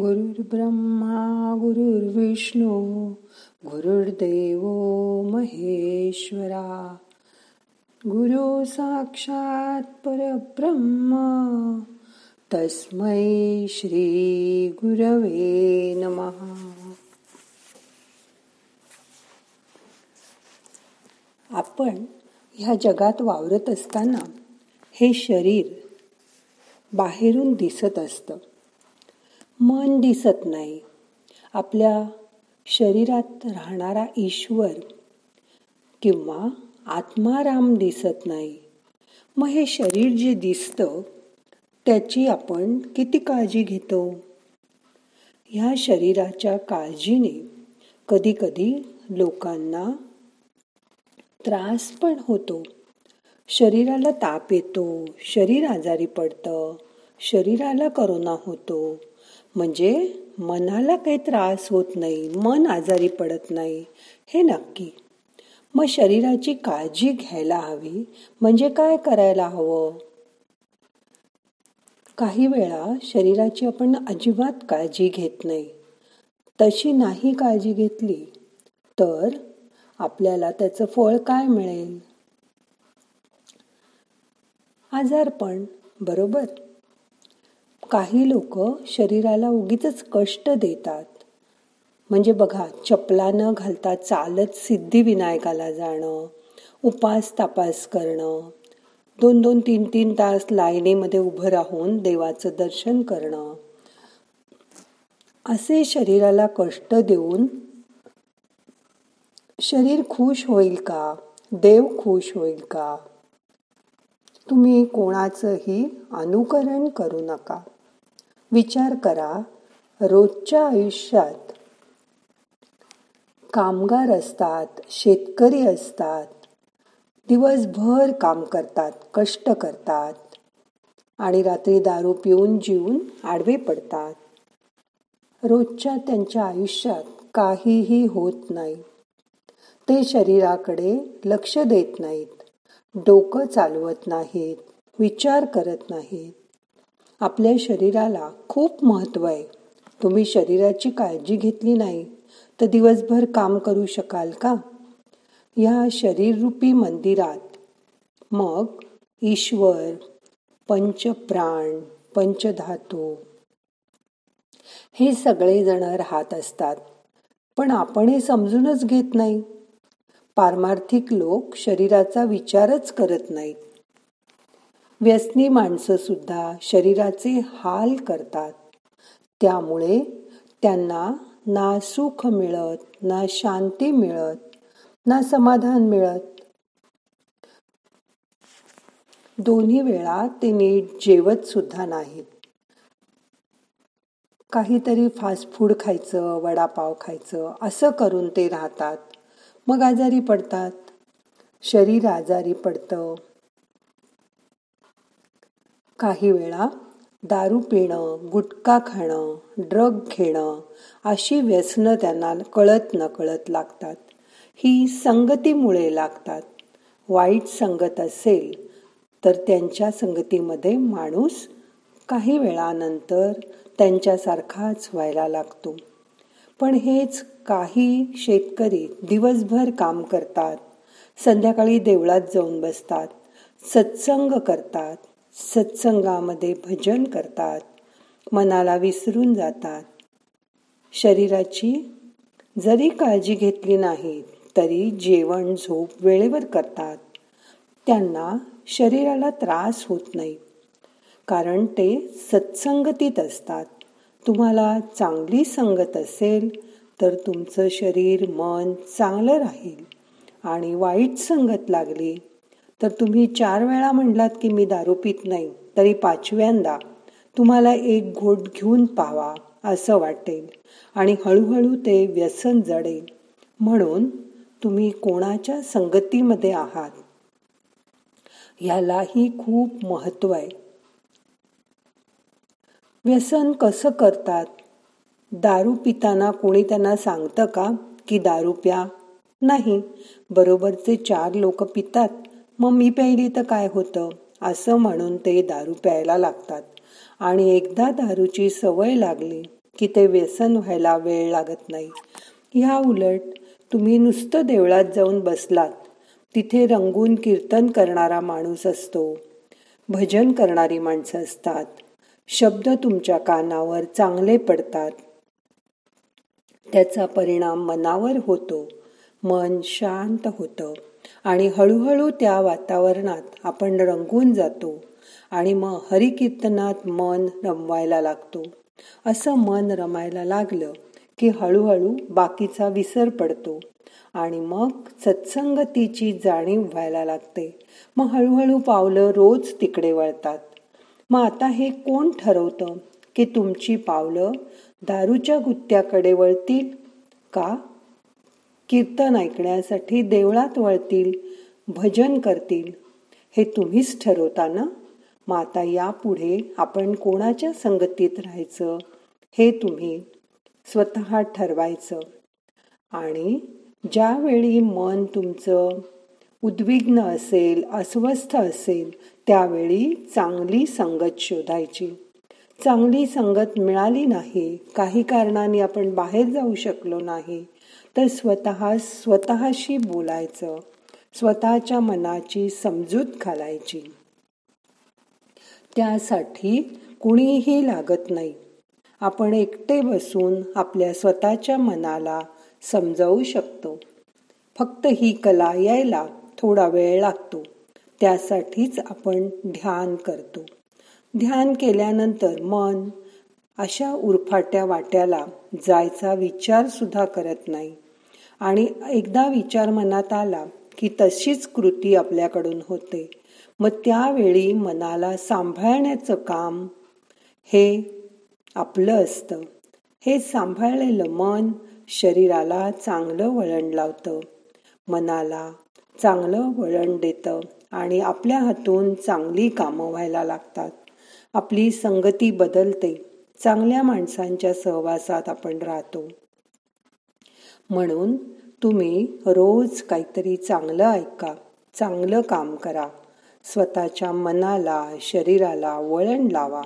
गुरुर्ब्रह्मा गुरुर्विष्णू गुरुर्देव महेश्वरा. गुरु साक्षात परब्रह्म तस्मै श्री गुरवे नमहा आपण ह्या जगात वावरत असताना हे शरीर बाहेरून दिसत असतं. मन दिसत नाही. आपल्या शरीरात राहणारा ईश्वर किंवा आत्माराम दिसत नाही. मग हे शरीर जे दिसतं त्याची आपण किती काळजी घेतो? ह्या शरीराच्या काळजीने कधी कधी लोकांना त्रास पण होतो. शरीराला ताप येतो शरीर आजारी पडतं शरीराला करोना होतो. म्हणजे मनाला काही त्रास होत नाही मन आजारी पडत नाही हे नक्की. मग शरीराची काळजी घ्यायला हवी म्हणजे काय करायला हवं? काही वेळा शरीराची आपण अजिबात काळजी घेत नाही. तशी नाही काळजी घेतली तर आपल्याला त्याचं फळ काय मिळेल? आजारपण बरोबर? काही लोक शरीराला उगीच कष्ट देतात. म्हणजे बघा चपला न घालता चालत सिद्धिविनायकाला जाणं उपास तापास करणं दोन दोन तीन तीन तास लाईनीमध्ये उभं राहून देवाचं दर्शन करणं. असे शरीराला कष्ट देऊन शरीर खुश होईल का? देव खुश होईल का? तुम्ही कोणाचंही अनुकरण करू नका. विचार करा रोजच्या आयुष्यात. कामगार असतात शेतकरी असतात दिवसभर काम करतात कष्ट करतात आणि रात्री दारू पिऊन जीवन आडवे पडतात. रोजच्या त्यांच्या आयुष्यात काहीही होत नाही. ते शरीराकडे लक्ष देत नाहीत डोकं चालवत नाहीत विचार करत नाहीत. आपल्या शरीराला खूप महत्त्व आहे. तुम्ही शरीराची काळजी घेतली नाही तर दिवसभर काम करू शकाल का? या शरीररूपी मंदिरात मग ईश्वर पंचप्राण पंचधातू हे सगळेजण राहत असतात. पण आपण हे समजूनच घेत नाही. पारमार्थिक लोक शरीराचा विचारच करत नाहीत. व्यसनी माणसंसुद्धा शरीराचे हाल करतात. त्यामुळे त्यांना ना सुख मिळत ना शांती मिळत ना समाधान मिळत. दोन्ही वेळा ते नीट जेवत सुद्धा नाहीत काहीतरी फास्ट फूड खायचं वडापाव खायचं असं करून ते राहतात. मग आजारी पडतात. शरीर आजारी पडतं. काही वेळा दारू पिणं गुटखा खाणं ड्रग घेणं अशी व्यसनं त्यांना कळत नकळत लागतात. ही संगतीमुळे लागतात. वाईट संगत असेल तर त्यांच्या संगतीमध्ये माणूस काही वेळानंतर त्यांच्यासारखाच व्हायला लागतो. पण हेच काही शेतकरी दिवसभर काम करतात संध्याकाळी देवळात जाऊन बसतात सत्संग करतात सत्संगामध्ये भजन करतात. मनाला विसरून जातात. शरीराची जरी काळजी घेतली नाही तरी जेवण झोप वेळेवर करतात. त्यांना शरीराला त्रास होत नाही. कारण ते सत्संगतीत असतात. तुम्हाला चांगली संगत असेल तर तुमचं शरीर मन चांगलं राहील आणि वाईट संगत लागली तर तुम्ही चार वेळा म्हणलात की मी दारू पित नाही तरी पाचव्यांदा तुम्हाला एक घोट घेऊन पावा असं वाटेल. आणि हळूहळू ते व्यसन जडेल. म्हणून तुम्ही कोणाच्या संगतीमध्ये आहात? ह्यालाही खूप महत्त्व आहे. व्यसन कसं करतात? दारू पिताना कोणी त्यांना सांगतं का की दारू प्या? नाही. बरोबरचे चार लोक पितात. मग मी प्यायली तर काय होतं? असं म्हणून ते दारू प्यायला लागतात. आणि एकदा दारूची सवय लागली की ते व्यसन व्हायला वेळ लागत नाही. ह्या उलट तुम्ही नुसतं देवळात जाऊन बसलात. तिथे रंगून कीर्तन करणारा माणूस असतो. भजन करणारी माणसं असतात. शब्द तुमच्या कानावर चांगले पडतात. त्याचा परिणाम मनावर होतो. मन शांत होतं. आणि हळूहळू त्या वातावरणात आपण रंगून जातो आणि मग हरिकीर्तनात मन रमवायला लागतो. असं मन रमायला लागलं की हळूहळू बाकीचा विसर पडतो आणि मग सत्संगतीची जाणीव व्हायला लागते. मग हळूहळू पावलं रोज तिकडे वळतात. मग आता हे कोण ठरवतं की तुमची पावलं दारूच्या गुत्त्याकडे वळतील? का? कीर्तन ऐकण्यासाठी देवळात वळतील भजन करतील. हे तुम्हीच ठरवता ना? मग आता यापुढे आपण कोणाच्या संगतीत राहायचं? हे तुम्ही स्वतः ठरवायचं. आणि ज्यावेळी मन तुमचं उद्विग्न असेल अस्वस्थ असेल त्यावेळी चांगली संगत शोधायची. चांगली संगत मिळाली नाही काही कारणाने आपण बाहेर जाऊ शकलो नाही. तर स्वतः स्वतःशी बोलायचं स्वतःच्या मनाची समजूत घालायची. त्यासाठी कुणीही लागत नाही. आपण एकटे बसून आपल्या स्वतःच्या मनाला समजावू शकतो. फक्त ही कला यायला थोडा वेळ लागतो. त्यासाठीच आपण ध्यान करतो. ध्यान केल्यानंतर मन अशा उरफाट्या वाट्याला जायचा विचार सुद्धा करत नाही. आणि एकदा विचार मनात आला की तशीच कृती आपल्याकडून होते. मग त्यावेळी मनाला सांभाळण्याचं काम हे आपलं असतं. हे सांभाळलेलं मन शरीराला चांगलं वळण लावतं. मनाला चांगलं वळण देतं आणि आपल्या हातून चांगली कामं व्हायला लागतात. आपली संगती बदलते. चांगल्या माणसांच्या सहवासात आपण राहतो. म्हणून तुम्ही रोज काहीतरी चांगलं ऐका चांगलं काम करा. स्वतःच्या मनाला शरीराला वळण लावा.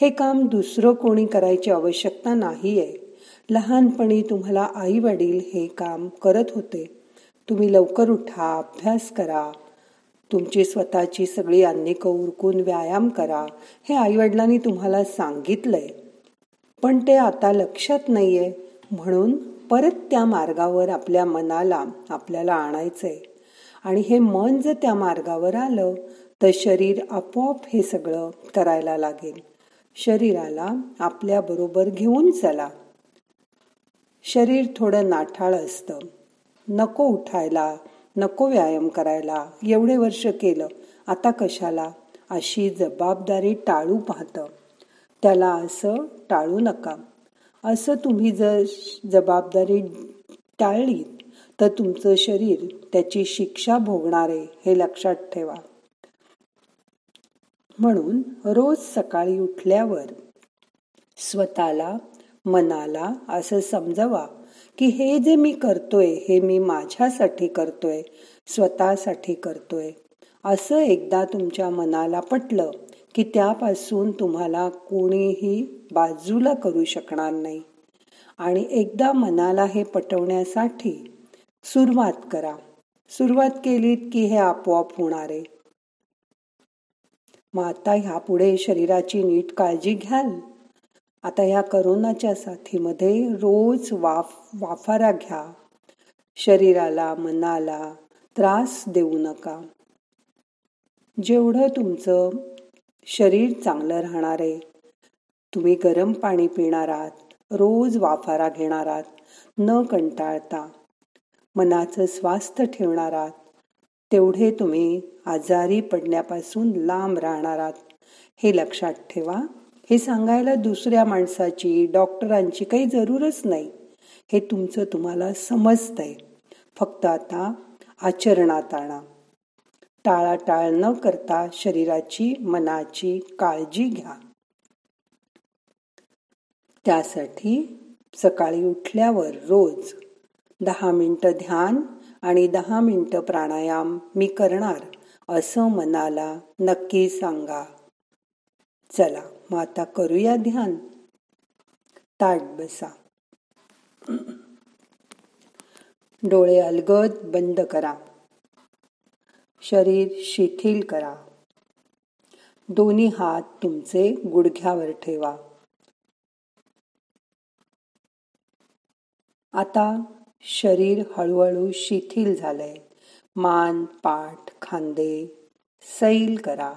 हे काम दुसरं कोणी करायची आवश्यकता नाही आहे लहानपणी तुम्हाला आई वडील हे काम करत होते. तुम्ही लवकर उठा अभ्यास करा. तुमची स्वतःची सगळी अन्निकं उरकून व्यायाम करा हे आई वडिलांनी तुम्हाला सांगितलंय. पण ते आता लक्षात नाहीये. म्हणून परत त्या मार्गावर आपल्या मनाला आपल्याला आणायचंय. आणि हे मन जर त्या मार्गावर आलं तर शरीर आपोआप हे सगळं करायला लागेल. शरीराला आपल्या बरोबर घेऊन चला. शरीर थोडं नाठाळ असतं. नको उठायला नको व्यायाम करायला एवढे वर्ष केलं आता कशाला? अशी जबाबदारी टाळू पाहतं. त्याला असं टाळू नका. असं तुम्ही जर जबाबदारी टाळली तर तुमचं शरीर त्याची शिक्षा भोगणारे हे लक्षात ठेवा. म्हणून रोज सकाळी उठल्यावर स्वतःला मनाला असं समजवा की हे जे मी करतोय हे मी माझ्यासाठी करतोय स्वतःसाठी करतोय असं एकदा तुमच्या मनाला पटलं की त्यापासून तुम्हाला कोणीही बाजूला करू शकणार नाही. आणि एकदा मनाला हे पटवण्यासाठी सुरुवात करा. सुरुवात केलीत की हे आपोआप होणार आहे. मग आता ह्यापुढे शरीराची नीट काळजी घ्याल. आता ह्या करोनाच्या साथीमध्ये रोज वाफ वाफारा घ्या. शरीराला मनाला त्रास देऊ नका. जेवढं तुमचं शरीर चांगलं राहणार आहे. तुम्ही गरम पाणी पिणार आहात रोज वाफारा घेणार आहात न कंटाळता. मनाचं स्वास्थ्य ठेवणार आहात. तेवढे तुम्ही आजारी पडण्यापासून लांब राहणार आहात. हे लक्षात ठेवा. हे सांगायला दुसऱ्या माणसाची डॉक्टरांची काही जरूरच नाही. हे तुमचं तुम्हाला समजतंय. फक्त आता आचरणात आणा. टाळाटाळ न करता शरीराची मनाची काळजी घ्या. त्यासाठी सकाळी उठल्यावर रोज दहा मिनटं ध्यान आणि दहा मिनटं प्राणायाम मी करणार असं मनाला नक्की सांगा. चला मग आता करूया ध्यान. ताट बसा. डोळे अलगद बंद करा. शरीर शिथिल करा. दोन्ही हात तुमचे गुडघ्यावर ठेवा. आता शरीर हळूहळू शिथिल झालंय. मान पाठ खांदे सैल करा.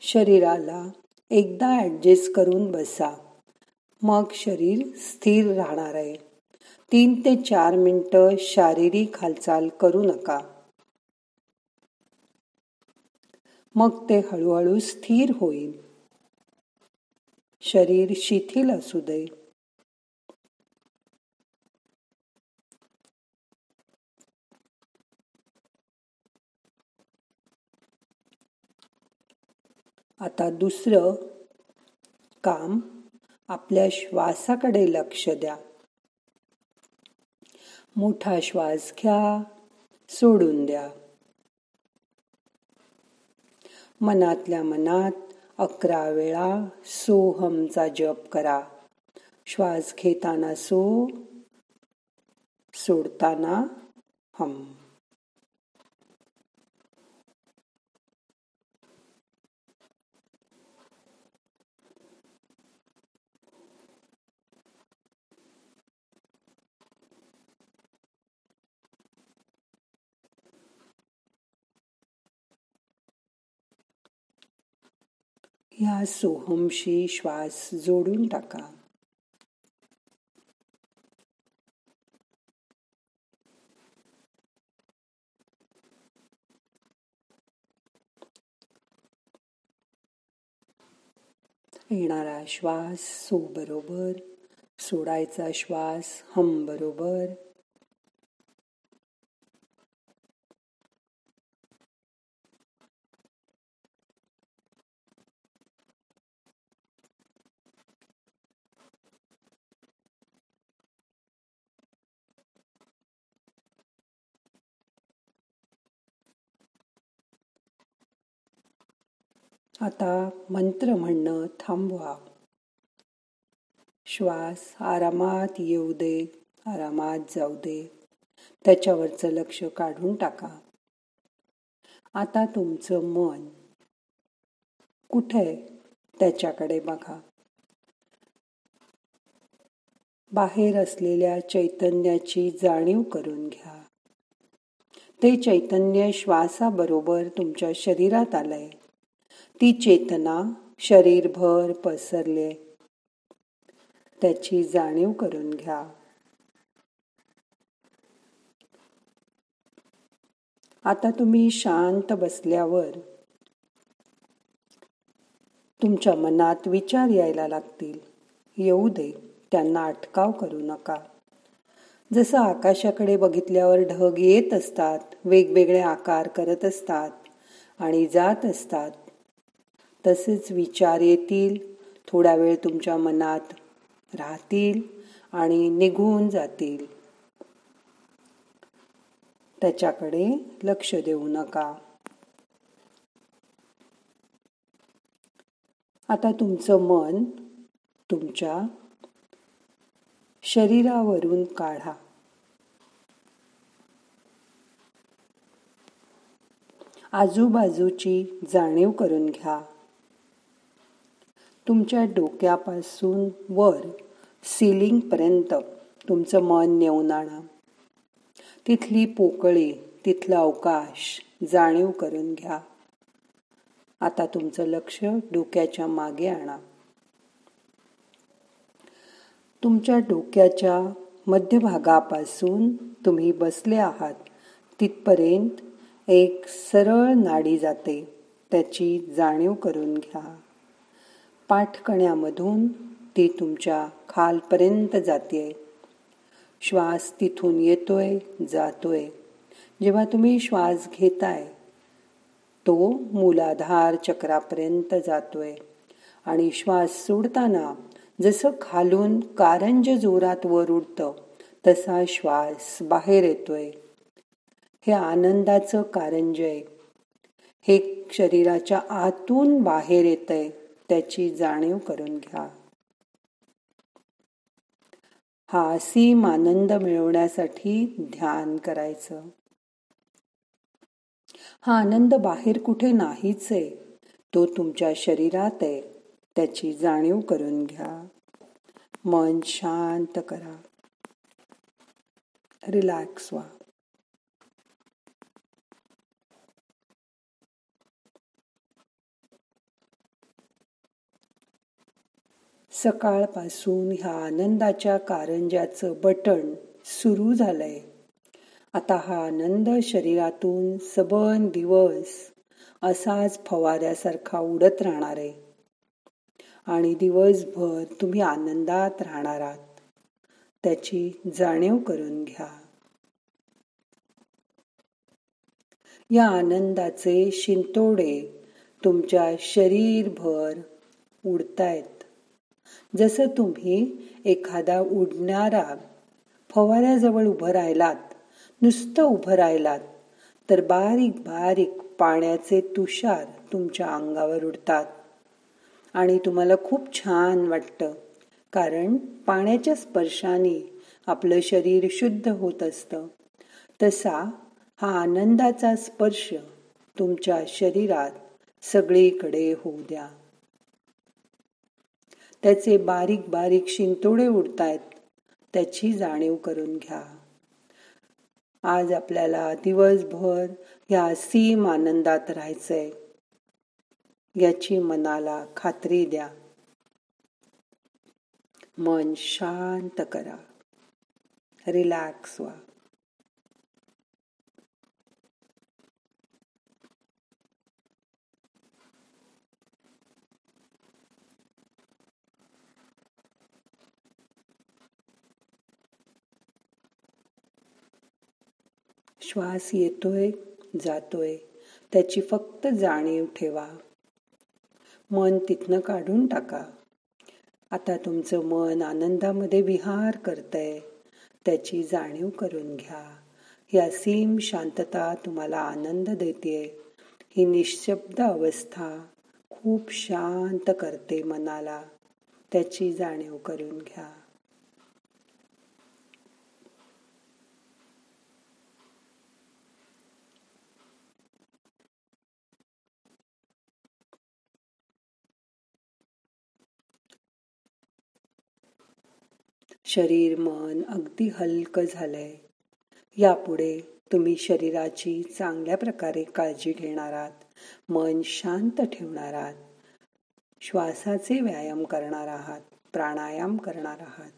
शरीराला एकदा ऍडजस्ट करून बसा. मग शरीर स्थिर राहणार आहे. तीन ते चार मिनटं शारीरिक हालचाल करू नका. मग ते हळूहळू स्थिर होईल. शरीर शिथिल असू दे. आता दुसरं काम आपल्या श्वासाकडे लक्ष द्या. मोठा श्वास घ्या सोडून द्या. मनातल्या मनात अकरा वेळा सोहमचा जप करा. श्वास घेताना सो सोडताना हम. या सोहमशी श्वास जोडून टाका. येणारा श्वास सो बरोबर सोडायचा श्वास हम बरोबर. आता मंत्र म्हणणं थांबवा. श्वास आरामात येऊ दे आरामात जाऊ दे. त्याच्यावरचं लक्ष काढून टाका. आता तुमचं मन कुठे? त्याच्याकडे बघा. बाहेर असलेल्या चैतन्याची जाणीव करून घ्या. ते चैतन्य श्वासाबरोबर तुमच्या शरीरात आलंय. ती चेतना शरीरभर पसरले. त्याची जाणीव करून घ्या. आता तुम्ही शांत बसल्यावर तुमच्या मनात विचार यायला लागतील. येऊ दे त्यांना अटकाव करू नका. जसं आकाशाकडे बघितल्यावर ढग येत असतात वेगवेगळे आकार करत असतात आणि जात असतात तसेच विचार येतील थोडा वेळ तुमच्या मनात राहतील आणि निघून जातील. त्याच्याकडे लक्ष देऊ नका. आता तुमचं मन तुमच्या शरीरावरून काढा. आजूबाजूची जाणीव करून घ्या. तुमच्या डोक्यापासून वर सिलिंगपर्यंत तुमचं मन नेऊन आणा. तिथली पोकळी तिथला अवकाश जाणीव करून घ्या. आता तुमचं लक्ष डोक्याच्या मागे आणा. तुमच्या डोक्याच्या मध्यभागापासून तुम्ही बसले आहात तिथपर्यंत एक सरळ नाडी जाते त्याची जाणीव करून घ्या. पाठकण्यामधून ती तुमच्या खालपर्यंत जाते. श्वास तिथून येतोय जातोय. जेव्हा तुम्ही श्वास घेताय तो मूलाधार चक्रापर्यंत जातोय. आणि श्वास सोडताना जसं खालून कारंज जोरात वर उडतं तसा श्वास बाहेर येतोय. हे आनंदाचं कारंज आहे. हे शरीराच्या आतून बाहेर येतंय. त्याची जाणीव करून घ्या. हा असीम आनंद मिळवण्यासाठी ध्यान करायचं. हा आनंद बाहेर कुठे नाहीच आहे. तो तुमच्या शरीरात आहे. त्याची जाणीव करून घ्या. मन शांत करा. रिलॅक्स व्हा. सकाळपासून ह्या आनंदाच्या कारंज्याचं बटण सुरू झालंय. आता हा आनंद शरीरातून सबन दिवस असाच फवाऱ्यासारखा उडत राहणार आहे. आणि दिवसभर तुम्ही आनंदात राहणार आहात. त्याची जाणीव करून घ्या. या आनंदाचे शिंतोडे तुमच्या शरीरभर उडतायत. जसं तुम्ही एखादा उडणारा फवाऱ्याजवळ उभं राहिलात नुसतं उभं राहिलात तर बारीक बारीक पाण्याचे तुषार तुमच्या अंगावर उडतात. आणि तुम्हाला खूप छान वाटतं कारण पाण्याच्या स्पर्शाने आपलं शरीर शुद्ध होत असतं. तसा हा आनंदाचा स्पर्श तुमच्या शरीरात सगळीकडे होऊ द्या. त्याचे बारीक बारीक शिंतोडे उडतायत. त्याची जाणीव करून घ्या. आज आपल्याला दिवसभर या सीम आनंदात राहायचंय. याची मनाला खात्री द्या. मन शांत करा. रिलॅक्स व्हा. श्वास येतोय जातोय. त्याची फक्त जाणीव ठेवा. मन तिथनं काढून टाका. आता तुमचं मन आनंदामध्ये विहार करतंय. त्याची जाणीव करून घ्या. ही असीम शांतता तुम्हाला आनंद देते ही निशब्द अवस्था खूप शांत करते मनाला. त्याची जाणीव करून घ्या. शरीर मन अगदी हलकं झालंय. यापुढे तुम्ही शरीराची चांगल्या प्रकारे काळजी घेणार आहात मन शांत ठेवणार आहात श्वासाचे व्यायाम करणार आहात प्राणायाम करणार आहात.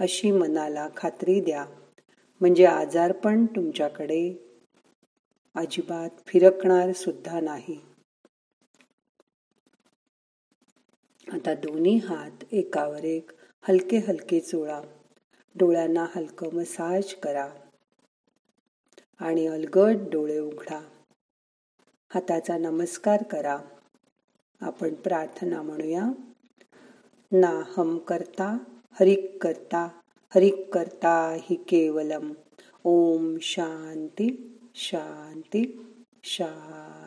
अशी मनाला खात्री द्या. म्हणजे आजारपण तुमच्याकडे अजिबात फिरकणार सुद्धा नाही. आता दोन्ही हात एकावर एक हलके हलके चोळा. डोळ्यांना हलकं मसाज करा. आणि अलगट डोळे उघडा. हाताचा नमस्कार करा. आपण प्रार्थना म्हणूया. ना हम करता हरिक करता हरिक करता हि केवलम. ओम शांती शांती शांती.